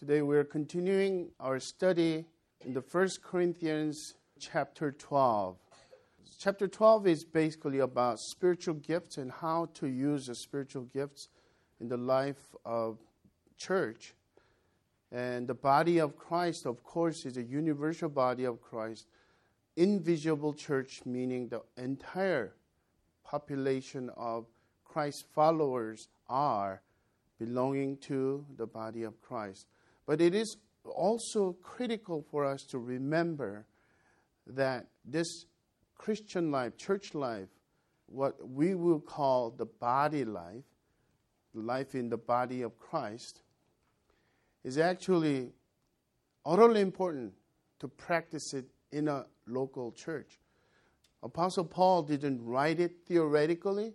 Today we're continuing our study in the First Corinthians chapter 12. Chapter 12 is basically about spiritual gifts and how to use the spiritual gifts in the life of church. And the body of Christ, of course, is a universal body of Christ. Invisible church, meaning the entire population of Christ followers are belonging to the body of Christ. But it is also critical for us to remember that this Christian life, church life, what we will call the body life, life in the body of Christ, is actually utterly important to practice it in a local church. Apostle Paul didn't write it theoretically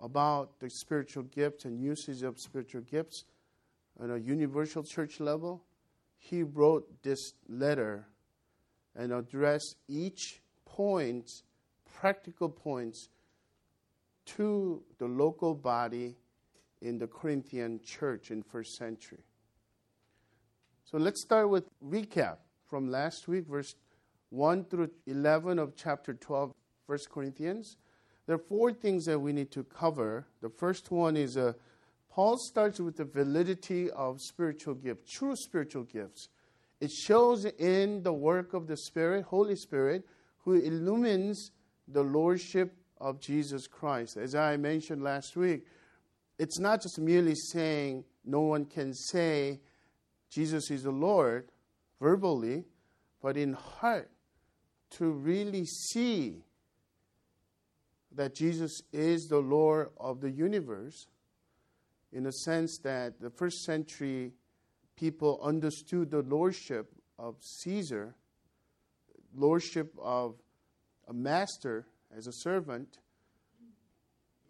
about the spiritual gifts and usage of spiritual gifts on a universal church level, he wrote this letter and addressed each point, practical points, to the local body in the Corinthian church in first century. So let's start with recap from last week, verse 1 through 11 of chapter 12, 1 Corinthians. There are four things that we need to cover. The first one is a Paul starts with the validity of spiritual gifts, true spiritual gifts. It shows in the work of the Spirit, Holy Spirit, who illumines the lordship of Jesus Christ. As I mentioned last week, it's not just merely saying no one can say Jesus is the Lord verbally, but in heart to really see that Jesus is the Lord of the universe in a sense that the first century people understood the lordship of Caesar, lordship of a master as a servant.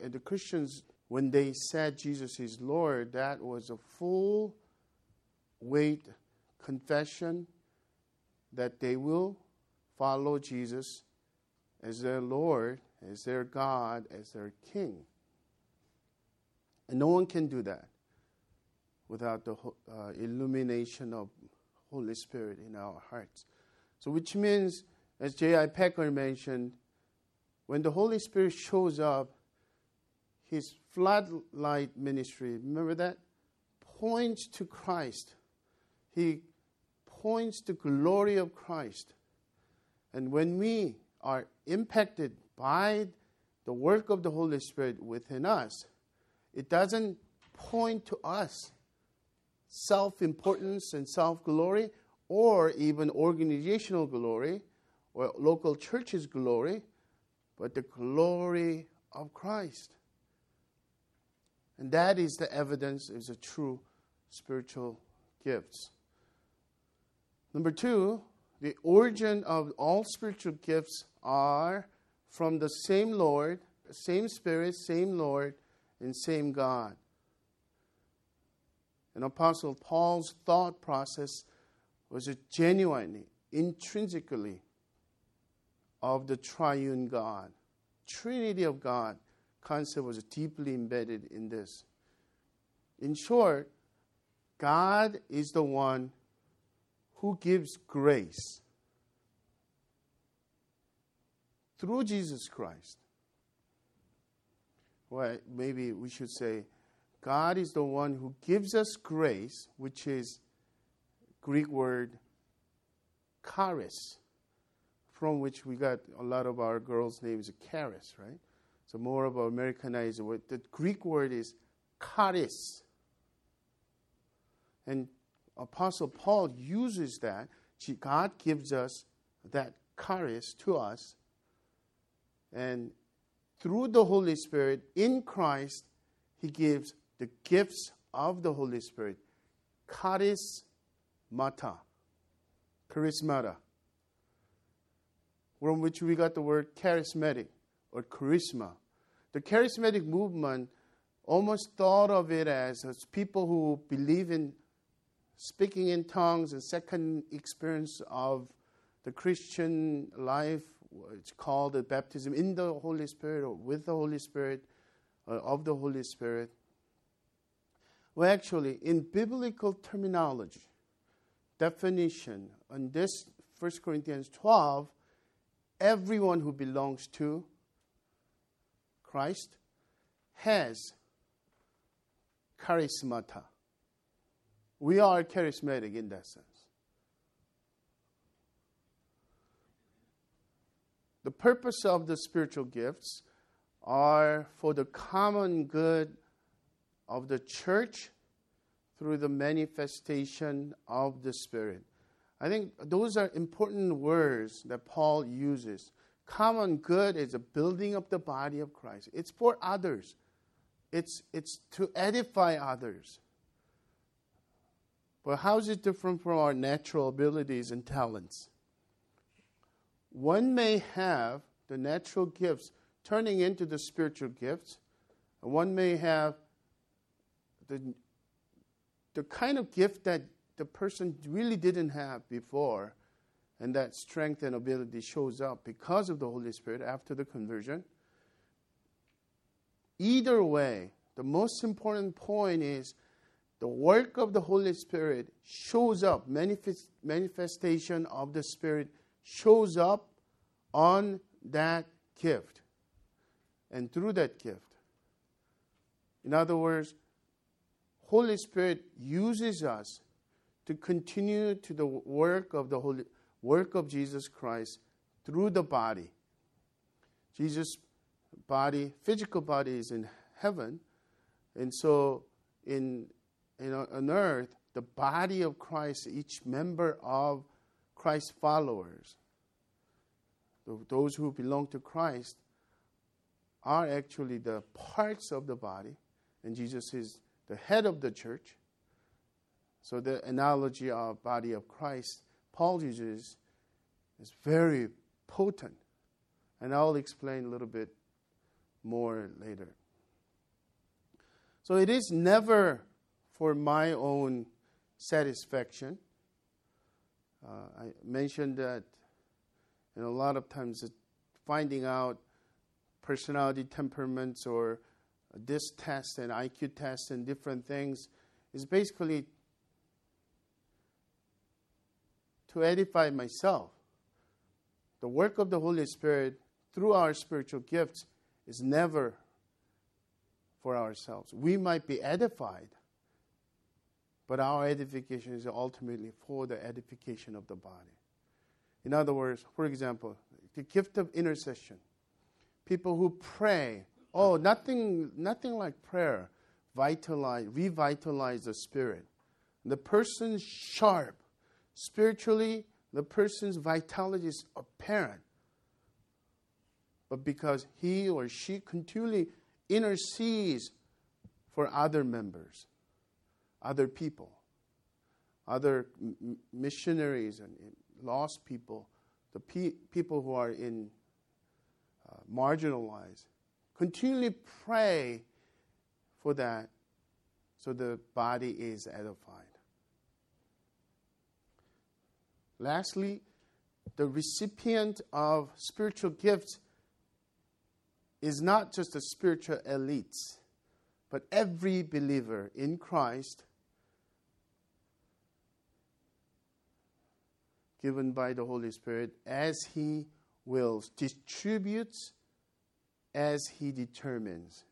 And the Christians, when they said Jesus is Lord, that was a full weight confession that they will follow Jesus as their Lord, as their God, as their King. And no one can do that without the uh, illumination of Holy Spirit in our hearts. So, which means, as J.I. Packer mentioned, when the Holy Spirit shows up, his floodlight ministry, remember that? Points to Christ. He points to glory of Christ. And when we are impacted by the work of the Holy Spirit within us, it doesn't point to us self importance and self glory or even organizational glory or local church's glory, but the glory of Christ. And that is the evidence is a true spiritual gifts. Number two, the origin of all spiritual gifts are from the same Lord, same Spirit, same Lord, and same God. And Apostle Paul's thought process was a genuinely, intrinsically of the triune God. Trinity of God concept was deeply embedded in this. In short, God is the one who gives grace through Jesus Christ well, maybe we should say, God is the one who gives us grace, which is Greek word charis, from which we got a lot of our girls' names, charis, right? So more of an Americanized word. The Greek word is charis. And Apostle Paul uses that. God gives us that charis to us. And through the Holy Spirit in Christ, He gives the gifts of the Holy Spirit. Charismata. Charismata. From which we got the word charismatic or charisma. The charismatic movement almost thought of it as, as people who believe in speaking in tongues and second experience of the Christian life it's called the baptism in the Holy Spirit or with the Holy Spirit, uh, of the Holy Spirit. Well, actually, in biblical terminology, definition on this 1 Corinthians 12, everyone who belongs to Christ has charismata. We are charismatic in that sense. The purpose of the spiritual gifts are for the common good of the church through the manifestation of the Spirit. I think those are important words that Paul uses. Common good is a building of the body of Christ. It's for others. It's, it's to edify others. But how is it different from our natural abilities and talents? One may have the natural gifts turning into the spiritual gifts, and one may have the, the kind of gift that the person really didn't have before, and that strength and ability shows up because of the Holy Spirit after the conversion. Either way, the most important point is the work of the Holy Spirit shows up, manifest, manifestation of the Spirit shows up on that gift and through that gift. In other words, Holy Spirit uses us to continue to the work of the Holy work of Jesus Christ through the body. Jesus' body, physical body is in heaven, and so in, in on earth, the body of Christ, each member of Christ's followers, those who belong to Christ are actually the parts of the body, and Jesus is the head of the church. So the analogy of body of Christ Paul uses is very potent, and I'll explain a little bit more later. So it is never for my own satisfaction. Uh, I mentioned that and a lot of times, finding out personality temperaments or this test and IQ test and different things is basically to edify myself. The work of the Holy Spirit through our spiritual gifts is never for ourselves. We might be edified, but our edification is ultimately for the edification of the body. In other words, for example, the gift of intercession. People who pray. Oh, nothing, nothing like prayer. Vitalize, revitalize the spirit. The person's sharp. Spiritually, the person's vitality is apparent. But because he or she continually intercedes for other members, other people, other missionaries and lost people, the pe- people who are in uh, marginalized, continually pray for that so the body is edified. Lastly, the recipient of spiritual gifts is not just the spiritual elites, but every believer in Christ given by the Holy Spirit as He wills, distributes as He determines.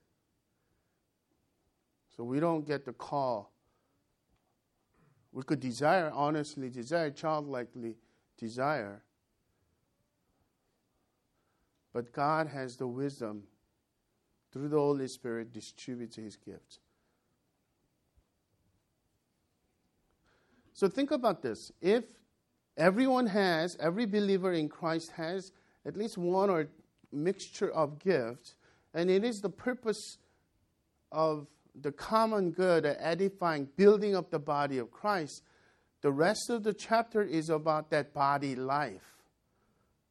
So we don't get the call. We could desire, honestly desire, childlikely desire. But God has the wisdom through the Holy Spirit distributes his gifts. So think about this. If Everyone has, every believer in Christ has at least one or mixture of gifts, and it is the purpose of the common good, edifying, building up the body of Christ. The rest of the chapter is about that body life.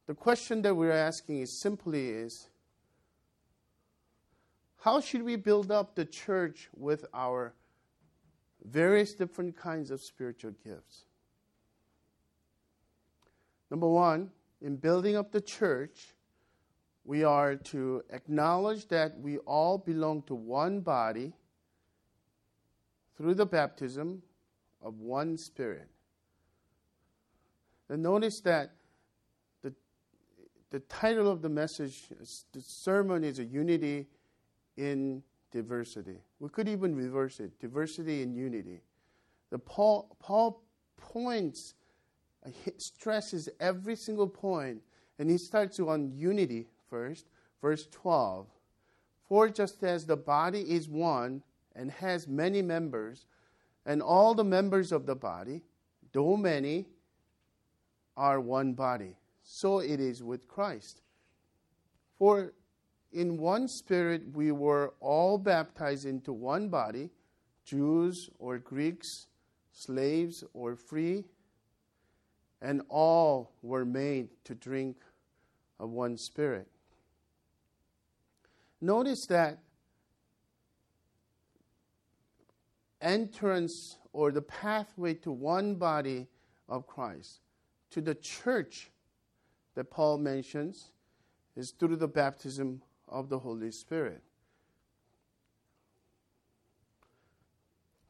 The question that we're asking is simply is how should we build up the church with our various different kinds of spiritual gifts? Number one, in building up the church, we are to acknowledge that we all belong to one body through the baptism of one Spirit. And notice that the, the title of the message, the sermon is a unity in diversity. We could even reverse it diversity in unity. The Paul, Paul points, stresses every single point, and he starts on unity first, verse 12. For just as the body is one and has many members, and all the members of the body, though many, are one body, so it is with Christ. For in one spirit we were all baptized into one body, Jews or Greeks, slaves or free, and all were made to drink of one spirit. Notice that entrance or the pathway to one body of Christ, to the church that Paul mentions, is through the baptism of the Holy Spirit.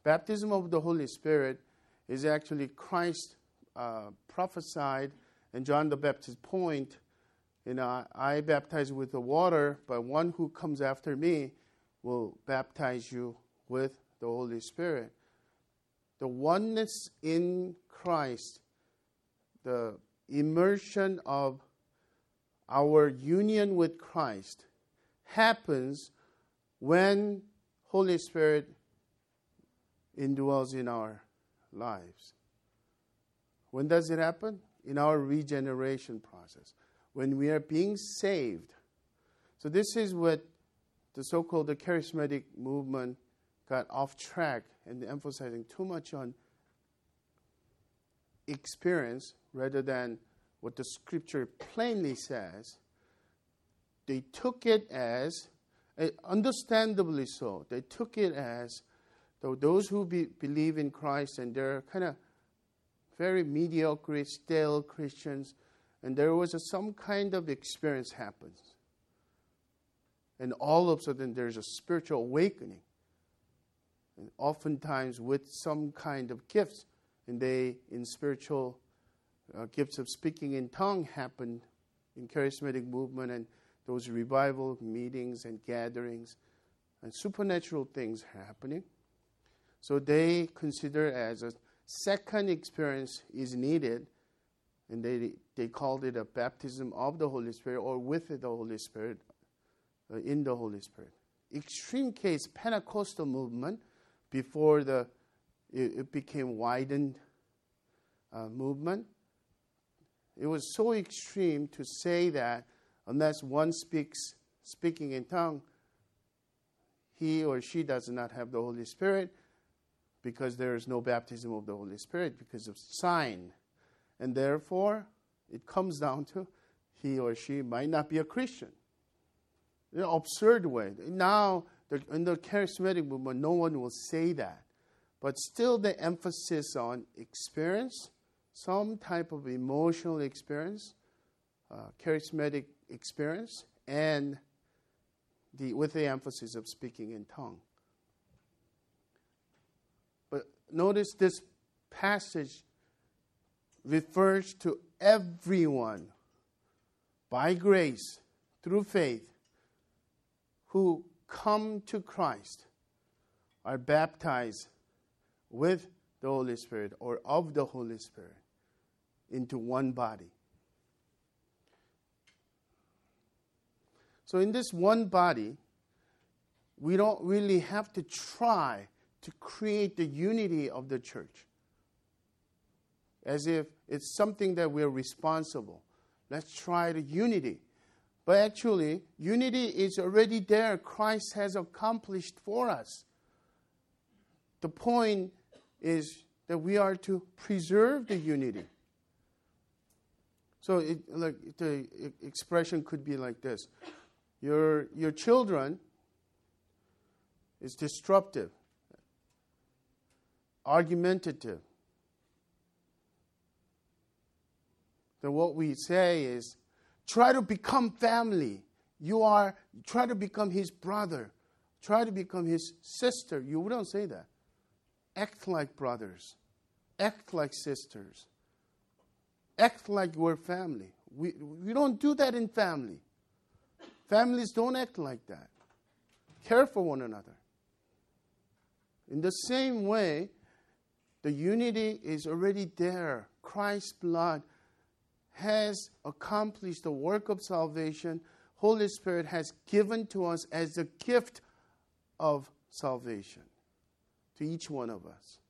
Baptism of the Holy Spirit is actually Christ uh, prophesied and John the Baptist point. You know, I baptize with the water, but one who comes after me will baptize you with the Holy Spirit. The oneness in Christ, the immersion of our union with Christ happens when Holy Spirit indwells in our lives. When does it happen? In our regeneration process. When we are being saved. So this is what the so-called the charismatic movement got off track and emphasizing too much on experience rather than what the scripture plainly says they took it as, eh, understandably so, they took it as though those who be, believe in Christ and they're kind of very mediocre, stale Christians, and there was a, some kind of experience happens. And all of a sudden there's a spiritual awakening. And oftentimes with some kind of gifts, and they, in spiritual uh, gifts of speaking in tongue happen in charismatic movement and those revival meetings and gatherings, and supernatural things happening. So they consider as a second experience is needed, and they they called it a baptism of the Holy Spirit or with the Holy Spirit, uh, in the Holy Spirit. Extreme case Pentecostal movement before the it, it became widened uh, movement. It was so extreme to say that unless one speaks speaking in tongue, he or she does not have the Holy Spirit because there is no baptism of the Holy Spirit because of sign. And therefore, it comes down to he or she might not be a Christian. In an absurd way. Now, in the charismatic movement, no one will say that. But still, the emphasis on experience, some type of emotional experience, uh, charismatic experience and the, with the emphasis of speaking in tongue. But notice this passage refers to everyone by grace through faith who come to Christ are baptized with the Holy Spirit or of the Holy Spirit into one body. So, in this one body, we don't really have to try to create the unity of the church as if it's something that we're responsible. Let's try the unity. But actually, unity is already there. Christ has accomplished for us. The point is that we are to preserve the unity. So, it, like the expression could be like this: your, your children is disruptive, argumentative. Then what we say is try to become family. You are try to become his brother. Try to become his sister. You wouldn't say that. act like brothers, act like sisters, act like we're family. We, we don't do that in family. Families don't act like that. Care for one another. In the same way, the unity is already there. Christ's blood has accomplished the work of salvation. Holy Spirit has given to us as a gift of salvation to each one of us.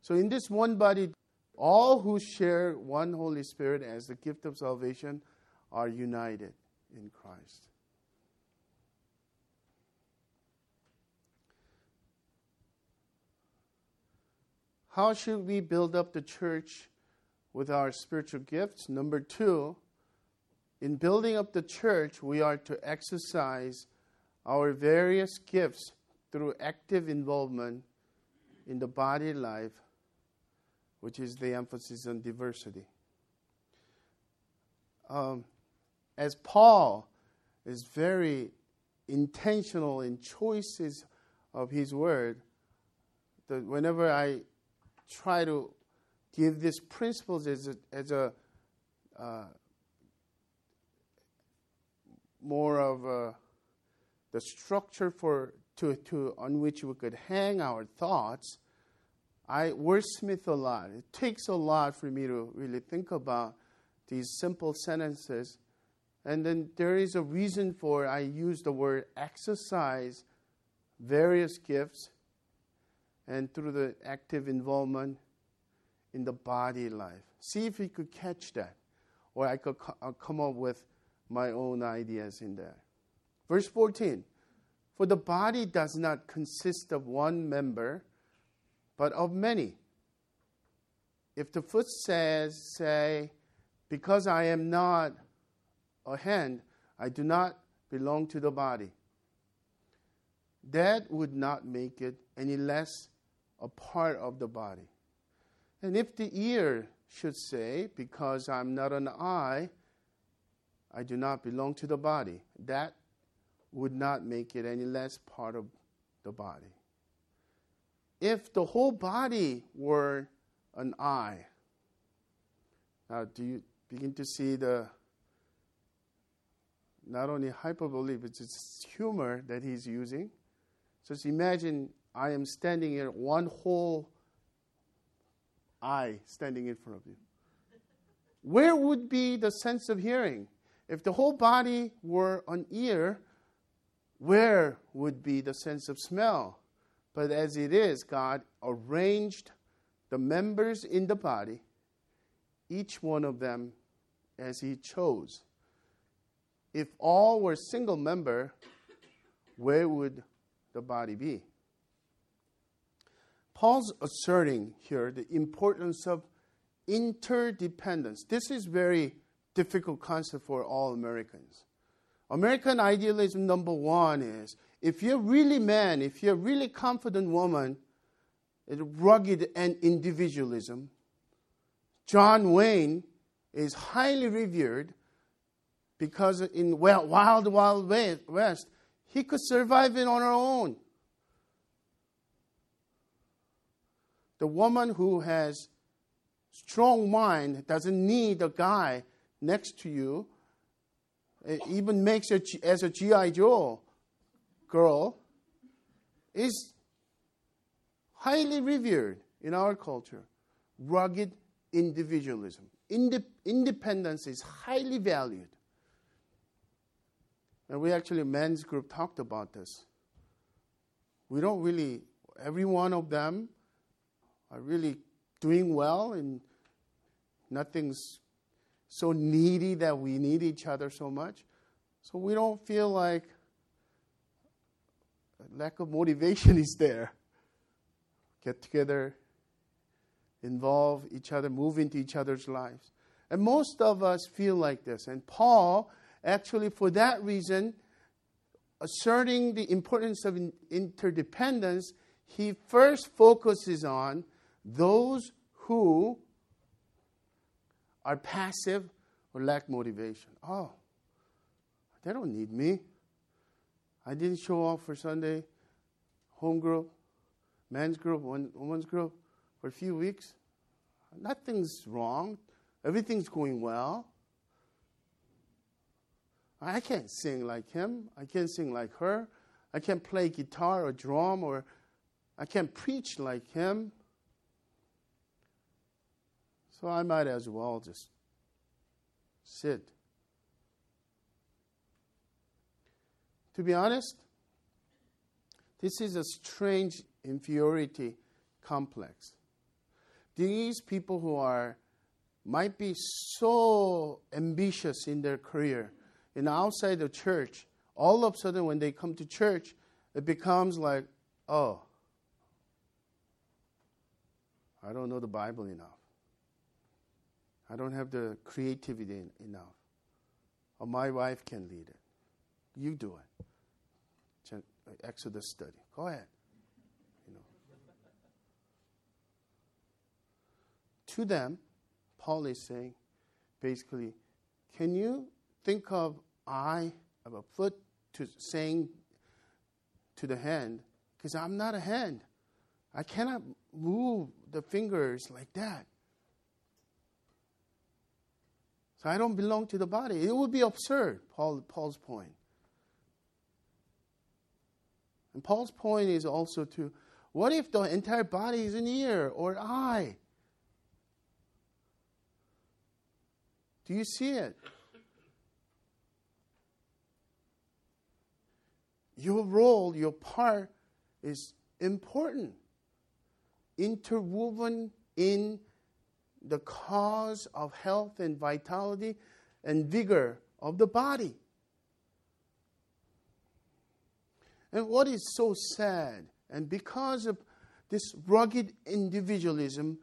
So, in this one body, all who share one Holy Spirit as the gift of salvation are united in Christ. How should we build up the church with our spiritual gifts? Number two, in building up the church, we are to exercise our various gifts through active involvement in the body life, which is the emphasis on diversity. Um, as Paul is very intentional in choices of his word, that whenever I try to give these principles as a, as a uh, more of a, the structure for to, to on which we could hang our thoughts. I wordsmith a lot. It takes a lot for me to really think about these simple sentences. And then there is a reason for I use the word exercise various gifts and through the active involvement in the body life. See if you could catch that, or I could co- come up with my own ideas in there. Verse 14 For the body does not consist of one member, but of many. If the foot says, say, because I am not a hand, I do not belong to the body, that would not make it any less a part of the body. And if the ear should say, Because I'm not an eye, I do not belong to the body, that would not make it any less part of the body. If the whole body were an eye, now do you begin to see the not only hyperbole, but it's humor that he's using? Just imagine I am standing here, one whole eye standing in front of you. Where would be the sense of hearing? If the whole body were an ear, where would be the sense of smell? But as it is, God arranged the members in the body, each one of them as He chose. If all were single member, where would the body be? Paul's asserting here the importance of interdependence. This is very difficult concept for all Americans. American idealism number one is if you're really man, if you're really confident woman, it's rugged and individualism. John Wayne is highly revered because in Wild Wild West, he could survive it on her own. The woman who has strong mind doesn't need a guy next to you. It even makes it as a GI Joe girl is highly revered in our culture. Rugged individualism. Inde- independence is highly valued. And we actually, men's group talked about this. We don't really, every one of them are really doing well and nothing's so needy that we need each other so much. So we don't feel like lack of motivation is there. Get together, involve each other, move into each other's lives. And most of us feel like this. And Paul, actually, for that reason, asserting the importance of interdependence, he first focuses on those who are passive or lack motivation. Oh, they don't need me. I didn't show up for Sunday home group. men's group, women's group for a few weeks. Nothing's wrong. Everything's going well. I can't sing like him. I can't sing like her. I can't play guitar or drum or I can't preach like him. So I might as well just sit. To be honest, this is a strange inferiority complex. These people who are might be so ambitious in their career and outside the church, all of a sudden when they come to church, it becomes like, oh, I don't know the Bible enough. I don't have the creativity enough. Or my wife can lead it. You do it. Uh, Exodus study. Go ahead. You know. to them, Paul is saying, basically, can you think of I of a foot to saying to the hand, because I'm not a hand. I cannot move the fingers like that. So I don't belong to the body. It would be absurd, Paul, Paul's point. And Paul's point is also to what if the entire body is an ear or eye? Do you see it? Your role, your part is important, interwoven in the cause of health and vitality and vigor of the body. And what is so sad, and because of this rugged individualism,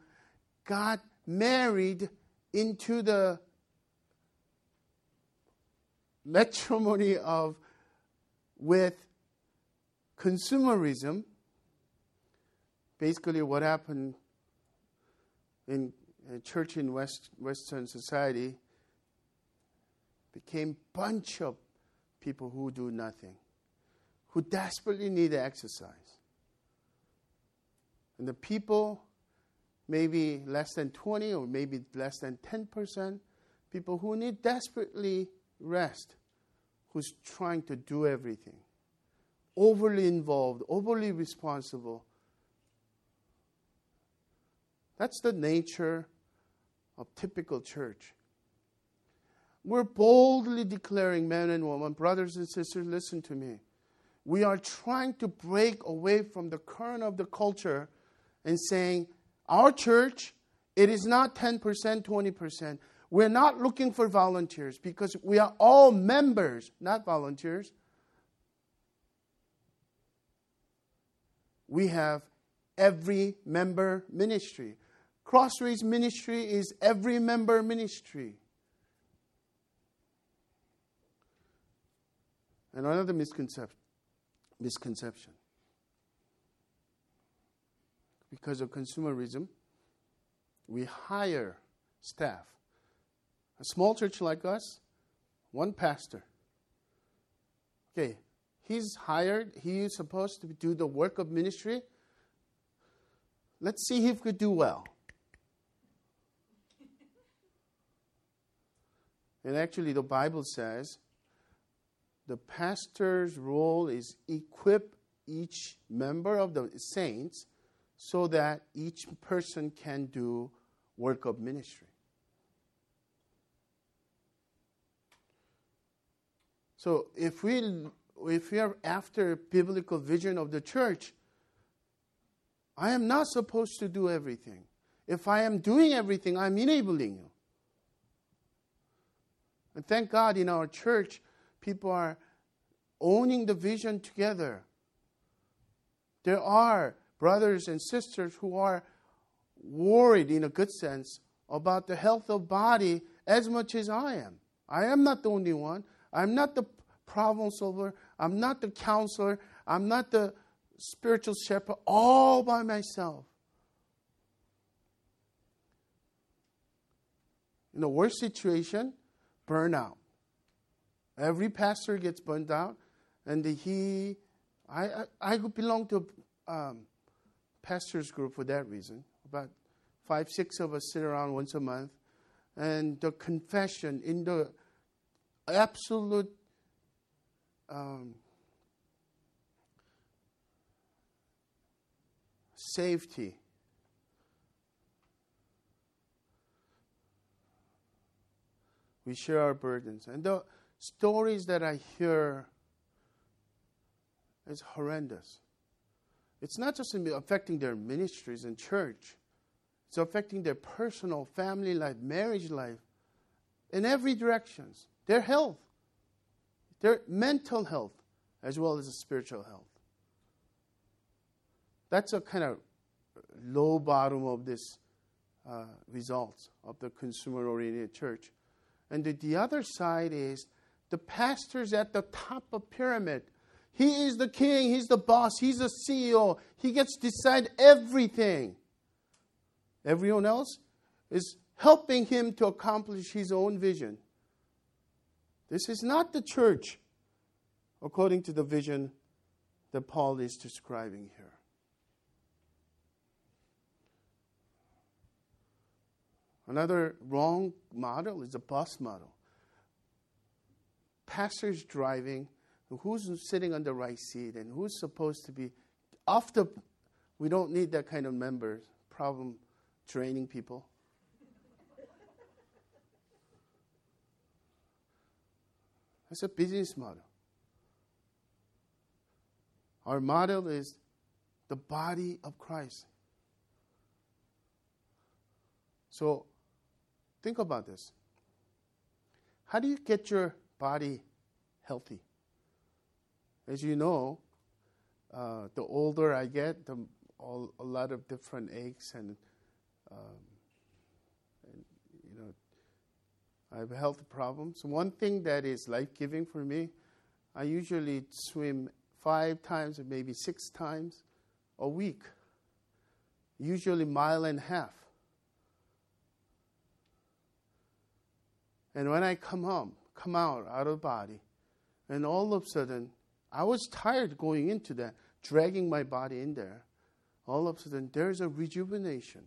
got married into the matrimony of with consumerism. Basically, what happened in church in West, Western society became bunch of people who do nothing who desperately need exercise. And the people, maybe less than 20 or maybe less than 10%, people who need desperately rest, who's trying to do everything, overly involved, overly responsible. That's the nature of typical church. We're boldly declaring, men and women, brothers and sisters, listen to me we are trying to break away from the current of the culture and saying, our church, it is not 10%, 20%. We're not looking for volunteers because we are all members, not volunteers. We have every member ministry. Crossrays ministry is every member ministry. And another misconception misconception. Because of consumerism, we hire staff. A small church like us, one pastor. Okay, he's hired, he is supposed to do the work of ministry. Let's see if he could do well. And actually, the Bible says the pastor's role is equip each member of the saints so that each person can do work of ministry. So if we if we are after biblical vision of the church, I am not supposed to do everything. If I am doing everything, I'm enabling you. And thank God in our church, people are owning the vision together. There are brothers and sisters who are worried, in a good sense, about the health of body as much as I am. I am not the only one. I'm not the problem solver. I'm not the counselor. I'm not the spiritual shepherd all by myself. In the worst situation, burnout. Every pastor gets burned out, and he, I, I, I belong to um, pastors group for that reason. About five, six of us sit around once a month, and the confession in the absolute um, safety. We share our burdens. And the stories that I hear is horrendous. It's not just affecting their ministries and church, it's affecting their personal, family life, marriage life, in every directions. Their health, their mental health, as well as the spiritual health. That's a kind of low bottom of this uh, results of the consumer oriented church. And the, the other side is the pastors at the top of pyramid. He is the king, he's the boss, he's the CEO, he gets to decide everything. Everyone else is helping him to accomplish his own vision. This is not the church according to the vision that Paul is describing here. Another wrong model is the bus model. Pastors driving, who's sitting on the right seat and who's supposed to be off the. We don't need that kind of members problem training people. That's a business model. Our model is the body of Christ. So think about this. How do you get your body healthy? As you know, uh, the older I get, the all, a lot of different aches and, um, and, you know, I have health problems. One thing that is life giving for me, I usually swim five times or maybe six times a week, usually mile and a half. And when I come home, come out out of body, and all of a sudden, I was tired going into that, dragging my body in there. All of a sudden, there's a rejuvenation.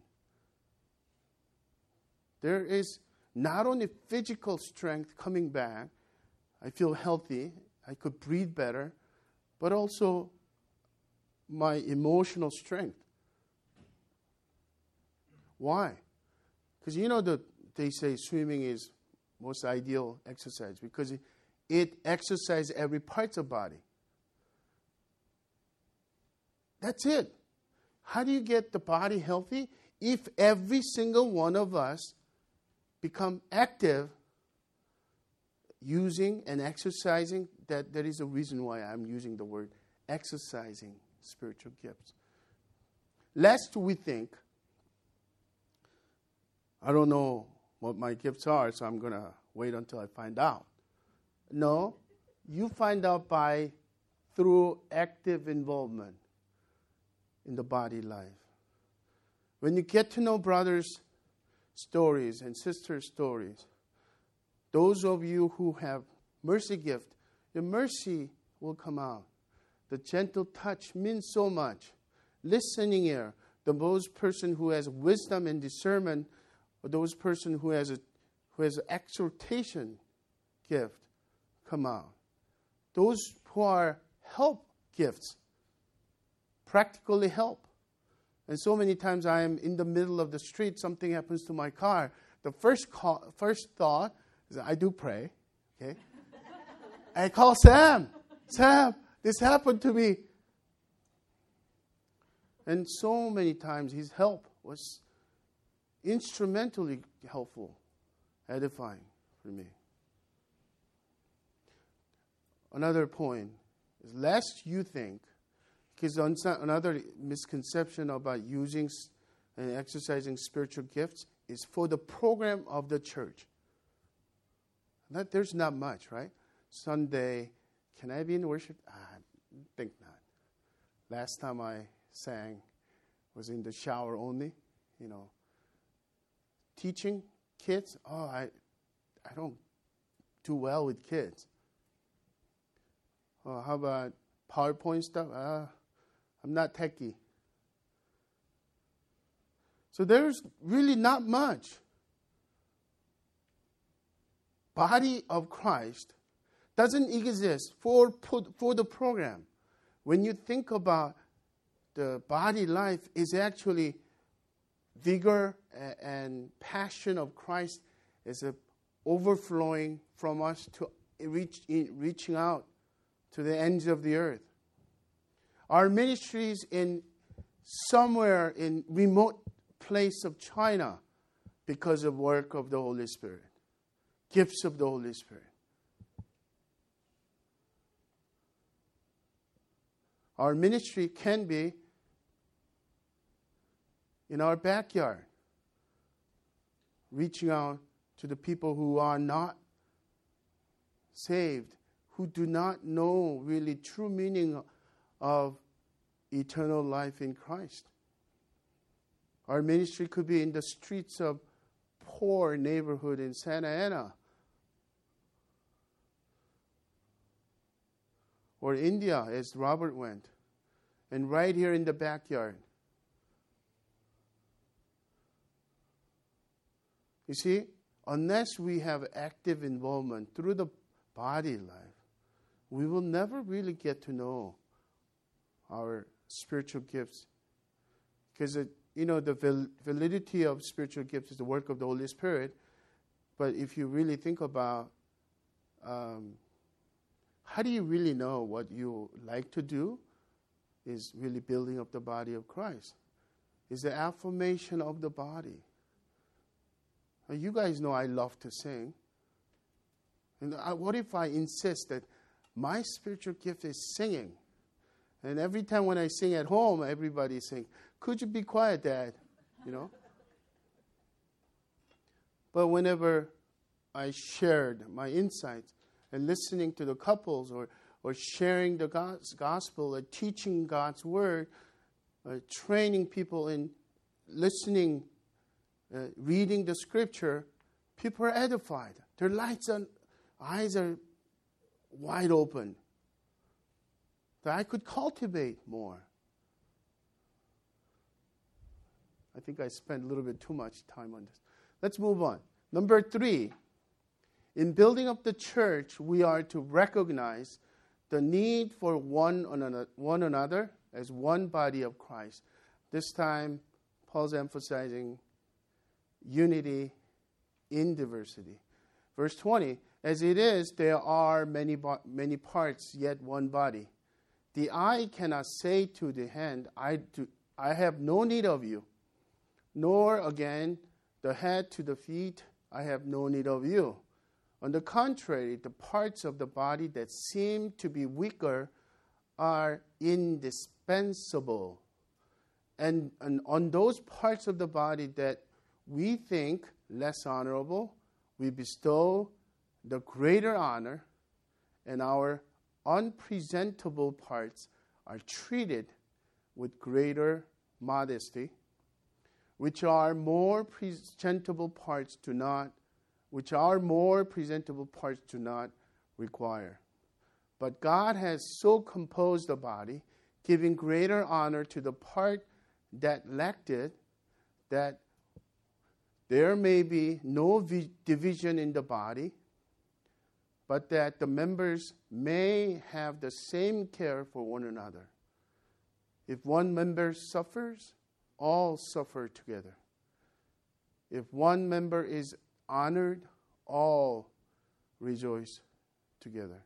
There is not only physical strength coming back, I feel healthy, I could breathe better, but also my emotional strength. Why? Because you know that they say swimming is most ideal exercise because it, it exercises every part of body. That's it. How do you get the body healthy? If every single one of us become active using and exercising, that, that is the reason why I'm using the word exercising spiritual gifts. Lest we think, I don't know what my gifts are, so I'm going to wait until I find out. No, you find out by through active involvement in the body life. When you get to know brothers' stories and sisters' stories, those of you who have mercy gift, the mercy will come out. The gentle touch means so much. Listening ear, the most person who has wisdom and discernment or those person who has a who has an exhortation gift come out. Those who are help gifts practically help. And so many times I am in the middle of the street, something happens to my car. The first call, first thought is I do pray, okay? I call Sam. Sam, this happened to me. And so many times his help was instrumentally helpful, edifying for me. Another point is lest you think, because another misconception about using and exercising spiritual gifts is for the program of the church. That, there's not much, right? Sunday, can I be in worship? I think not. Last time I sang was in the shower only, you know, teaching kids, oh, I, I don't do well with kids. Oh, how about PowerPoint stuff? Uh, I'm not techie. So there's really not much. Body of Christ doesn't exist for, for the program. When you think about the body life is actually vigor and passion of Christ is overflowing from us to reach, reaching out to the ends of the earth. Our ministries in somewhere in remote place of China because of work of the Holy Spirit, gifts of the Holy Spirit. Our ministry can be in our backyard, reaching out to the people who are not saved, who do not know really true meaning of eternal life in Christ. Our ministry could be in the streets of poor neighborhood in Santa Ana or India as Robert went and right here in the backyard You see, unless we have active involvement through the body life, we will never really get to know our spiritual gifts. Because, you know, the validity of spiritual gifts is the work of the Holy Spirit. But if you really think about um, how do you really know what you like to do, is really building up the body of Christ. Is the affirmation of the body. You guys know I love to sing. And I, what if I insist that my spiritual gift is singing? And every time when I sing at home, everybody sing, Could you be quiet, Dad? You know? but whenever I shared my insights and listening to the couples or, or sharing the God's gospel or teaching God's word, or training people in listening uh, reading the scripture, people are edified. Their lights and eyes are wide open. That I could cultivate more. I think I spent a little bit too much time on this. Let's move on. Number three, in building up the church, we are to recognize the need for one one another as one body of Christ. This time, Paul's emphasizing unity in diversity. Verse 20 As it is, there are many, many parts, yet one body. The eye cannot say to the hand, I, do, I have no need of you, nor again the head to the feet, I have no need of you. On the contrary, the parts of the body that seem to be weaker are indispensable. And, and on those parts of the body that we think less honorable, we bestow the greater honor, and our unpresentable parts are treated with greater modesty, which are more presentable parts do not, which our more presentable parts do not require. But God has so composed the body, giving greater honor to the part that lacked it, that there may be no vi- division in the body, but that the members may have the same care for one another. If one member suffers, all suffer together. If one member is honored, all rejoice together.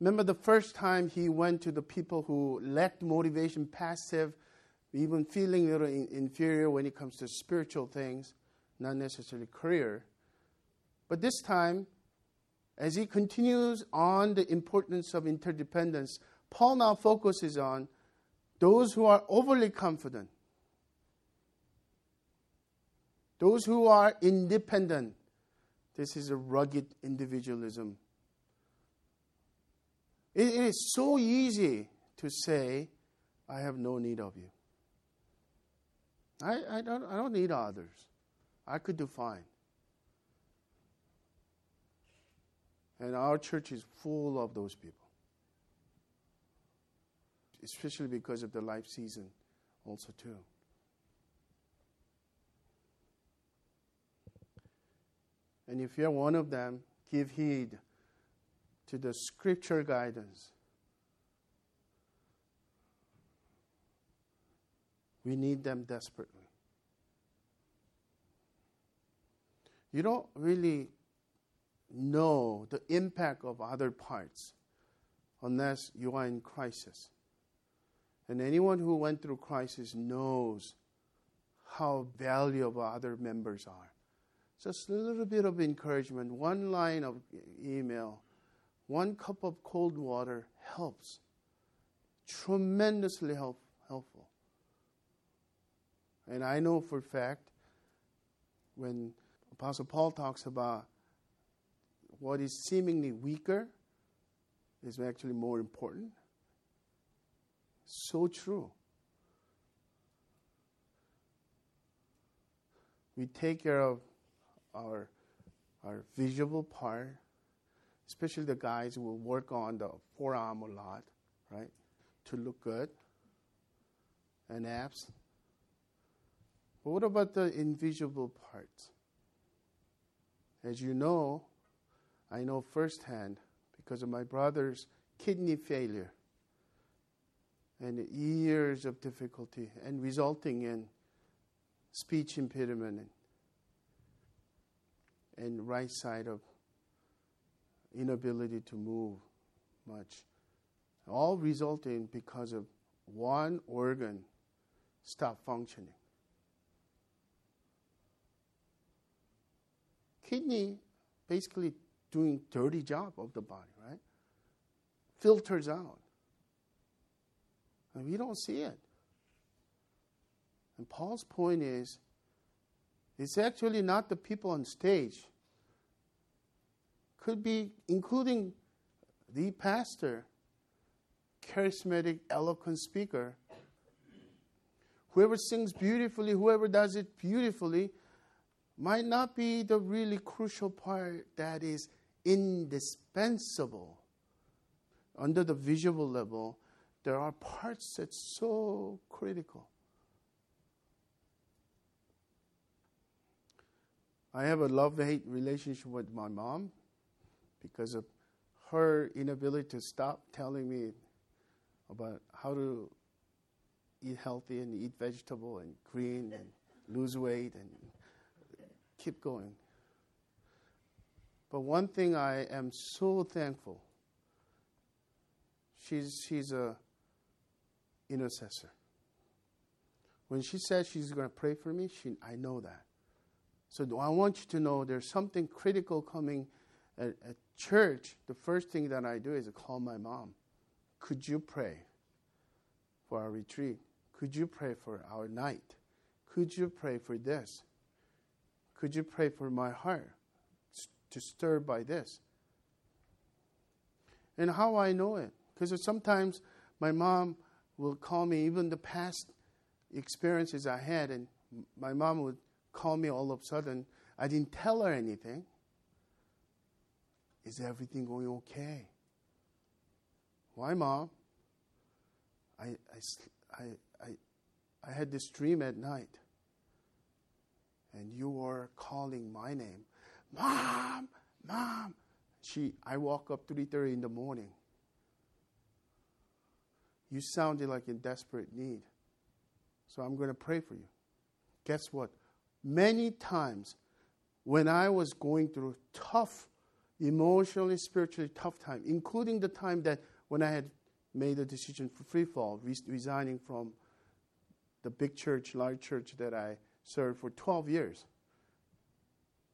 Remember the first time he went to the people who lacked motivation, passive, even feeling a little inferior when it comes to spiritual things, not necessarily career. But this time, as he continues on the importance of interdependence, Paul now focuses on those who are overly confident, those who are independent. This is a rugged individualism. it is so easy to say, I have no need of you. I, I, don't, I don't need others. I could do fine. And our church is full of those people, especially because of the life season, also, too. And if you're one of them, give heed to the scripture guidance We need them desperately. You don't really know the impact of other parts unless you are in crisis. And anyone who went through crisis knows how valuable other members are. Just a little bit of encouragement, one line of email, one cup of cold water helps. Tremendously help, helpful. And I know for a fact when Apostle Paul talks about what is seemingly weaker is actually more important. So true. We take care of our, our visible part, especially the guys who will work on the forearm a lot, right? To look good and abs. But what about the invisible part? As you know, I know firsthand because of my brother's kidney failure and years of difficulty and resulting in speech impediment and, right side of inability to move much all resulting because of one organ stop functioning kidney basically doing dirty job of the body, right? Filters out. And we don't see it. And Paul's point is it's actually not the people on stage. Could be including the pastor, charismatic, eloquent speaker. Whoever sings beautifully, whoever does it beautifully, might not be the really crucial part that is indispensable. Under the visual level, there are parts that's so critical. I have a love hate relationship with my mom because of her inability to stop telling me about how to eat healthy and eat vegetable and green and lose weight and keep going. But one thing I am so thankful. She's she's a intercessor. When she says she's going to pray for me, she, I know that. So I want you to know there's something critical coming at, at church. The first thing that I do is call my mom. Could you pray for our retreat? Could you pray for our night? Could you pray for this? Could you pray for my heart to stir by this? And how I know it? Because sometimes my mom will call me, even the past experiences I had, and my mom would call me all of a sudden. I didn't tell her anything. Is everything going okay? Why, mom? I, I, I, I, I had this dream at night and you were calling my name, Mom, Mom. She, I woke up 3:30 in the morning. You sounded like in desperate need. So I'm going to pray for you. Guess what? Many times when I was going through tough, emotionally, spiritually tough time, including the time that when I had made a decision for free fall, resigning from the big church, large church that I served for 12 years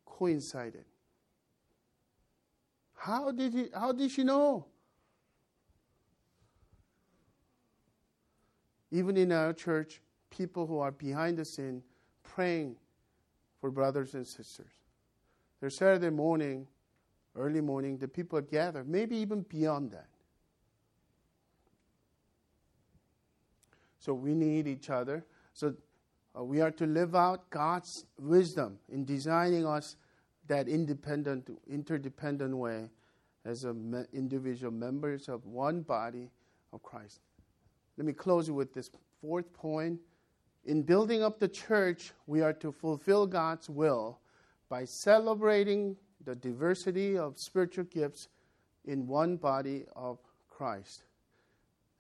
coincided. How did, he, how did she know? Even in our church, people who are behind the scene praying for brothers and sisters. There's Saturday morning, early morning, the people gather, maybe even beyond that. So we need each other. So Uh, we are to live out God's wisdom in designing us that independent, interdependent way as me- individual members of one body of Christ. Let me close with this fourth point. In building up the church, we are to fulfill God's will by celebrating the diversity of spiritual gifts in one body of Christ.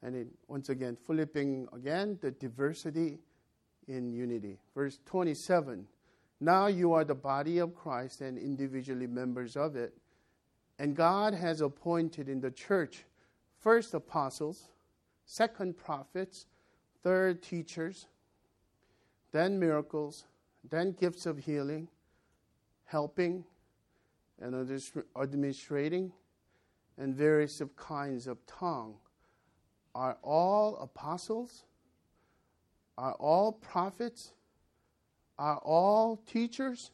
And once again, flipping again, the diversity in unity. Verse 27 Now you are the body of Christ and individually members of it. And God has appointed in the church first apostles, second prophets, third teachers, then miracles, then gifts of healing, helping, and administrating, and various kinds of tongue. Are all apostles? Are all prophets? Are all teachers?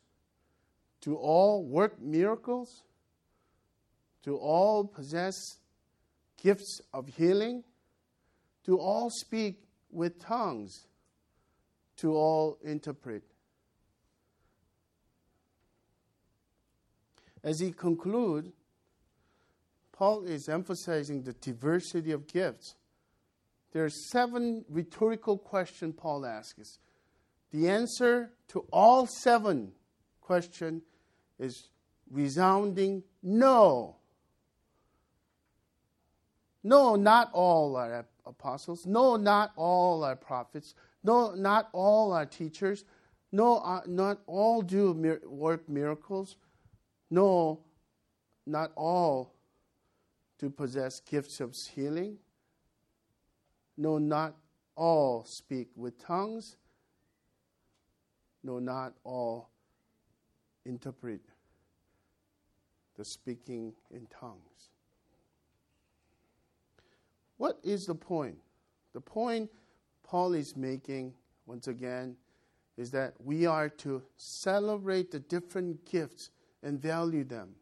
Do all work miracles? Do all possess gifts of healing? Do all speak with tongues? Do all interpret? As he concludes, Paul is emphasizing the diversity of gifts. There are seven rhetorical questions Paul asks. The answer to all seven questions is resounding no. No, not all are apostles. No, not all are prophets. No, not all are teachers. No, uh, not all do mir- work miracles. No, not all do possess gifts of healing. No, not all speak with tongues. No, not all interpret the speaking in tongues. What is the point? The point Paul is making, once again, is that we are to celebrate the different gifts and value them.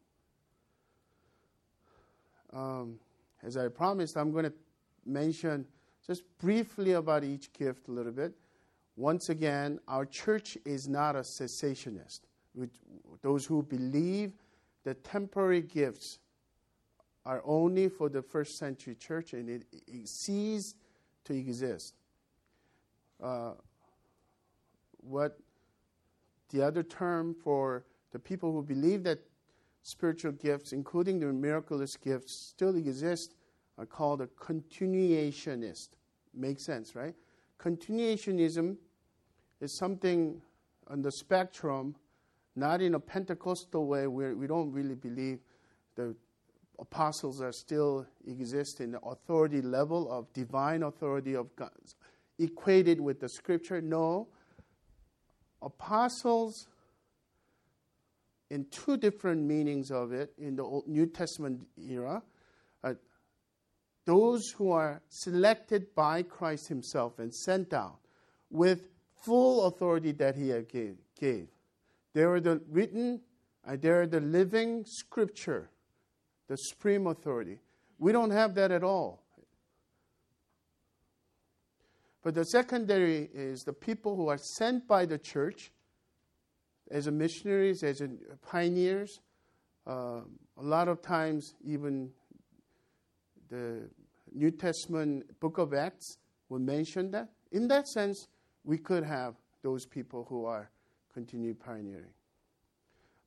Um, as I promised, I'm going to mention just briefly about each gift a little bit. Once again, our church is not a cessationist. Those who believe that temporary gifts are only for the first century church and it, it ceased to exist. Uh, what the other term for the people who believe that spiritual gifts, including the miraculous gifts, still exist are called a continuationist. Makes sense, right? Continuationism is something on the spectrum, not in a Pentecostal way where we don't really believe the apostles are still exist in the authority level of divine authority of God, equated with the scripture. No, apostles in two different meanings of it in the Old New Testament era. Uh, those who are selected by Christ Himself and sent out with full authority that He gave. gave. They are the written, uh, they are the living scripture the supreme authority. We don't have that at all. But the secondary is the people who are sent by the church as missionaries, as pioneers. Uh, a lot of times, even the New Testament book of Acts will mention that. In that sense, we could have those people who are continued pioneering.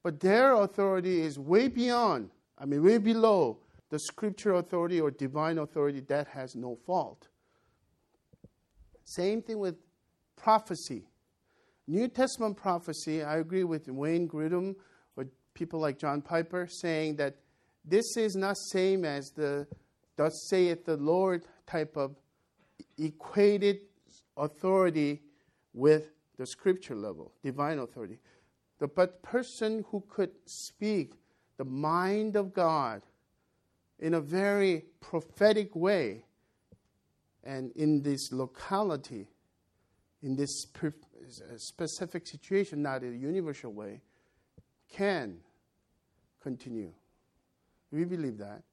But their authority is way beyond I mean, way below the scriptural authority or divine authority that has no fault. Same thing with prophecy. New Testament prophecy, I agree with Wayne Grudem or people like John Piper saying that this is not same as the thus saith the Lord type of equated authority with the scripture level, divine authority. The but person who could speak the mind of God in a very prophetic way and in this locality, in this specific situation, not in a universal way, can continue. We believe that.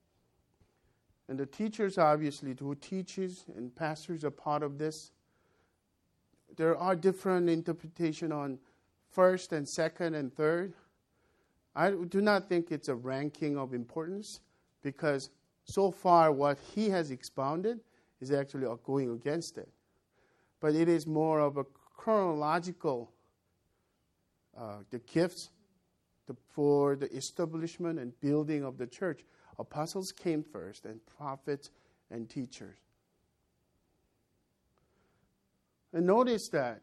And the teachers, obviously, who teaches and pastors are part of this. There are different interpretation on first and second and third. I do not think it's a ranking of importance because so far what he has expounded is actually going against it. But it is more of a chronological, uh, the gifts the, for the establishment and building of the church, apostles came first, and prophets and teachers. And notice that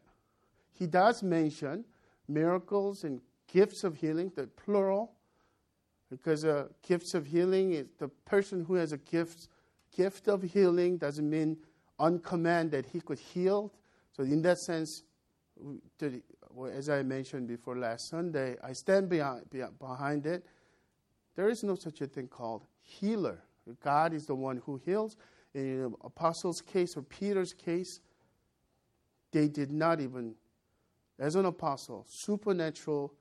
he does mention miracles and gifts of healing, the plural, because uh, gifts of healing is the person who has a gift, gift of healing doesn't mean on command that he could heal. So in that sense, as I mentioned before last Sunday, I stand behind, behind it. There is no such a thing called healer. God is the one who heals. In the apostles' case or Peter's case, they did not even, as an apostle, supernatural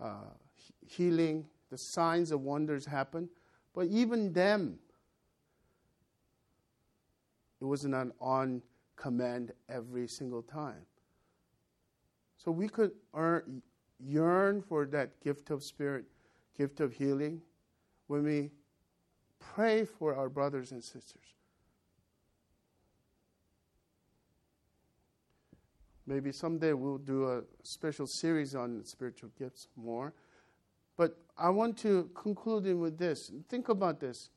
uh, healing, the signs of wonders happen. But even them, it was not on command every single time. So we could earn, yearn for that gift of spirit, gift of healing, when we pray for our brothers and sisters. Maybe someday we'll do a special series on spiritual gifts more. But I want to conclude with this. Think about this.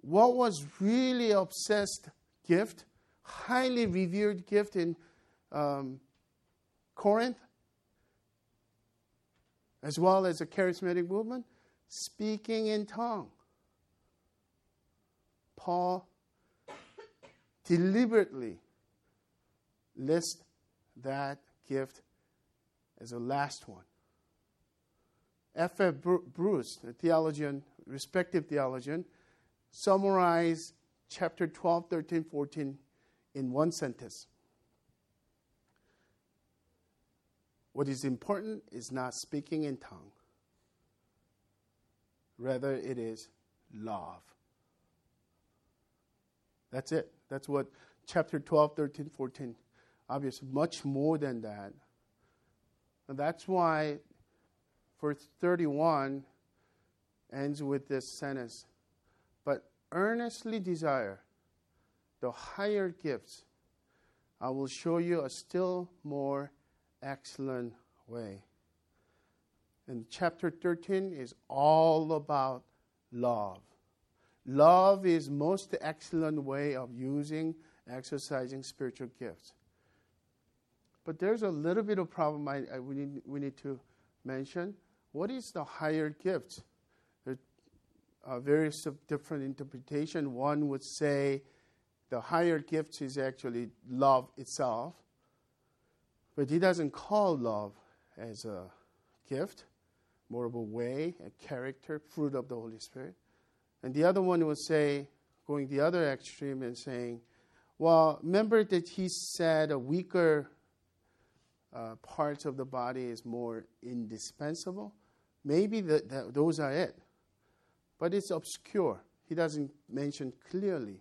What was really obsessed gift, highly revered gift in um, Corinth, as well as the charismatic movement, speaking in tongue. Paul deliberately lists that gift as the last one. F. F. Bruce, a theologian, respected theologian, summarized chapter 12, 13, 14 in one sentence. What is important is not speaking in tongue. Rather, it is love. That's it. That's what chapter 12, 13, 14, obviously, much more than that. And that's why verse 31 ends with this sentence But earnestly desire the higher gifts. I will show you a still more excellent way. And chapter 13 is all about love. Love is most excellent way of using, exercising spiritual gifts. But there's a little bit of problem I, I, we, need, we need to mention. What is the higher gift? There are various different interpretation. One would say the higher gift is actually love itself. But he doesn't call love as a gift, more of a way, a character, fruit of the Holy Spirit. And the other one would say, going the other extreme and saying, well, remember that he said a weaker uh, parts of the body is more indispensable? Maybe the, the, those are it. But it's obscure. He doesn't mention clearly.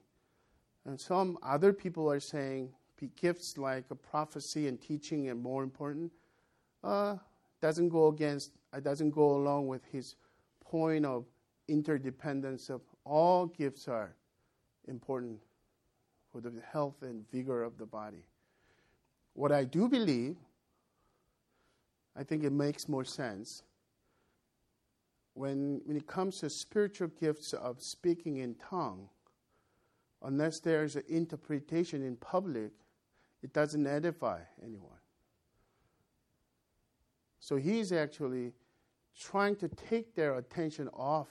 And some other people are saying gifts like prophecy and teaching are more important, uh, doesn't go against, uh, doesn't go along with his point of interdependence of all gifts are important for the health and vigor of the body. What I do believe, I think it makes more sense when, when it comes to spiritual gifts of speaking in tongue, unless there's an interpretation in public, it doesn't edify anyone. So he's actually trying to take their attention off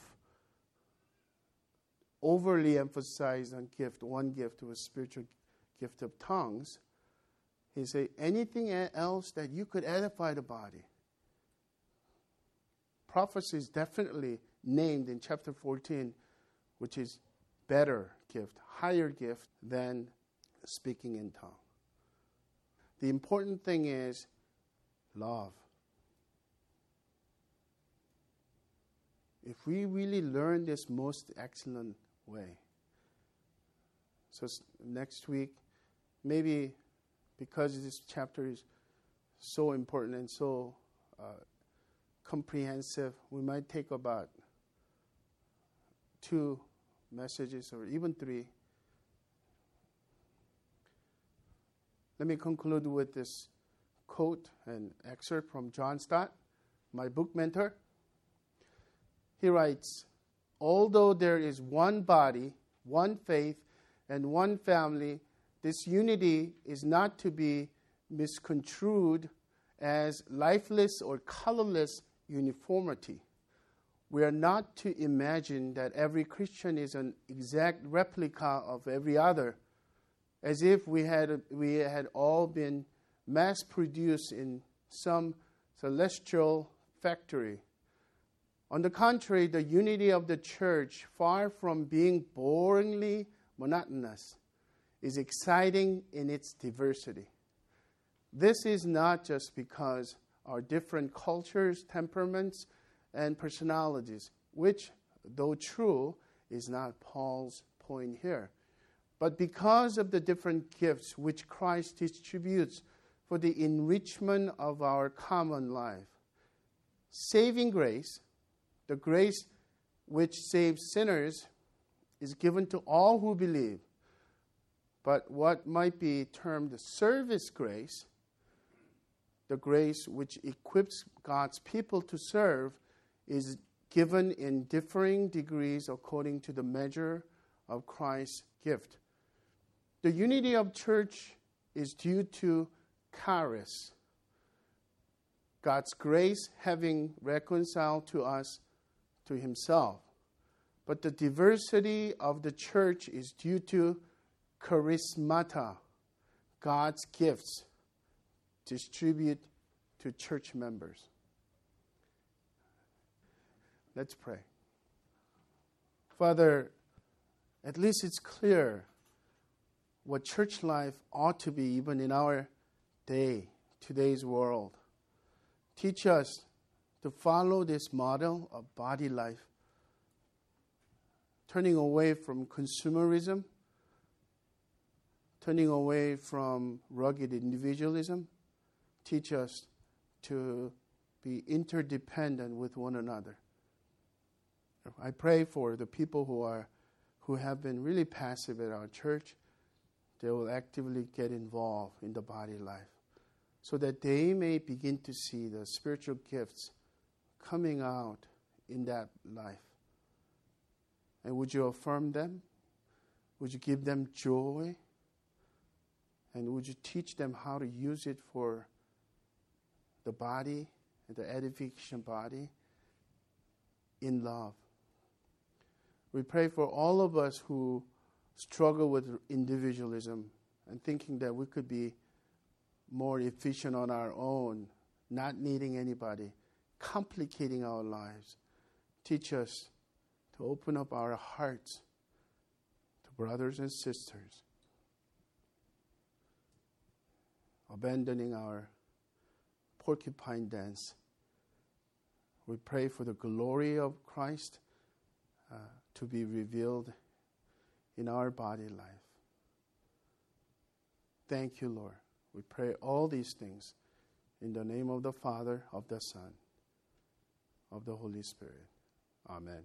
overly emphasized on gift, one gift was spiritual gift of tongues. He say anything else that you could edify the body. Prophecy is definitely named in chapter 14, which is better gift, higher gift than speaking in tongues. The important thing is love. If we really learn this most excellent way, so next week, maybe because this chapter is so important and so uh, comprehensive, we might take about two messages or even three Let me conclude with this quote and excerpt from John Stott, my book mentor. he writes, Although there is one body, one faith, and one family, this unity is not to be misconstrued as lifeless or colorless uniformity. We are not to imagine that every Christian is an exact replica of every other, as if we had, we had all been mass produced in some celestial factory. On the contrary, the unity of the church, far from being boringly monotonous, is exciting in its diversity. This is not just because our different cultures, temperaments, and personalities, which, though true, is not Paul's point here, but because of the different gifts which Christ distributes for the enrichment of our common life. Saving grace, the grace which saves sinners, is given to all who believe. But what might be termed service grace, the grace which equips God's people to serve, is given in differing degrees according to the measure of Christ's gift. The unity of church is due to charis, God's grace having reconciled to us to himself. But the diversity of the church is due to charismata, God's gifts distribute to church members. Let's pray. Father, at least it's clear what church life ought to be, even in our day, today's world. Teach us to follow this model of body life, turning away from consumerism, turning away from rugged individualism. Teach us to be interdependent with one another. I pray for the people who are who have been really passive at our church. They will actively get involved in the body life so that they may begin to see the spiritual gifts coming out in that life. And would you affirm them? Would you give them joy? And would you teach them how to use it for the body, the edification body, in love? We pray for all of us who struggle with individualism and thinking that we could be more efficient on our own, not needing anybody, complicating our lives. Teach us to open up our hearts to brothers and sisters, abandoning our porcupine dance. We pray for the glory of Christ uh, to be revealed in our body life. Thank you, Lord. We pray all these things in the name of the Father, of the Son, of the Holy Spirit. Amen.